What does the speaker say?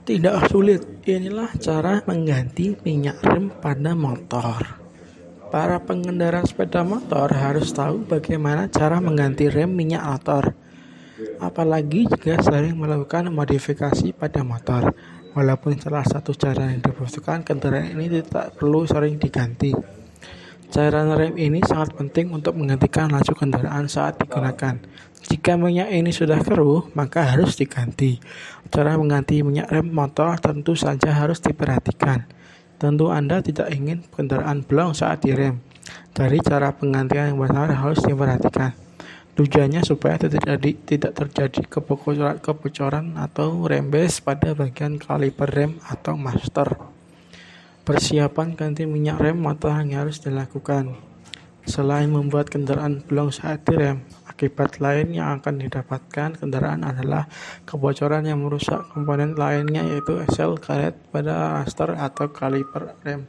Tidak sulit, inilah cara mengganti minyak rem pada motor. Para pengendara sepeda motor harus tahu bagaimana cara mengganti rem minyak motor. Apalagi jika sering melakukan modifikasi pada motor. Walaupun salah satu cara yang dibutuhkan kendaraan ini tidak perlu sering diganti. Cairan rem ini sangat penting untuk menggantikan laju kendaraan saat digunakan. Jika minyak ini sudah keruh, maka harus diganti. Cara mengganti minyak rem motor tentu saja harus diperhatikan. Tentu Anda tidak ingin kendaraan blong saat direm. Dari cara penggantian yang benar harus diperhatikan. Tujuannya supaya tidak terjadi, tidak terjadi kebocoran, kebocoran atau rembes pada bagian kaliper rem atau master. Persiapan ganti minyak rem motor yang harus dilakukan. Selain membuat kendaraan blong saat direm, Akibat lain yang akan didapatkan kendaraan adalah kebocoran yang merusak komponen lainnya yaitu sel karet pada raster atau kaliper rem.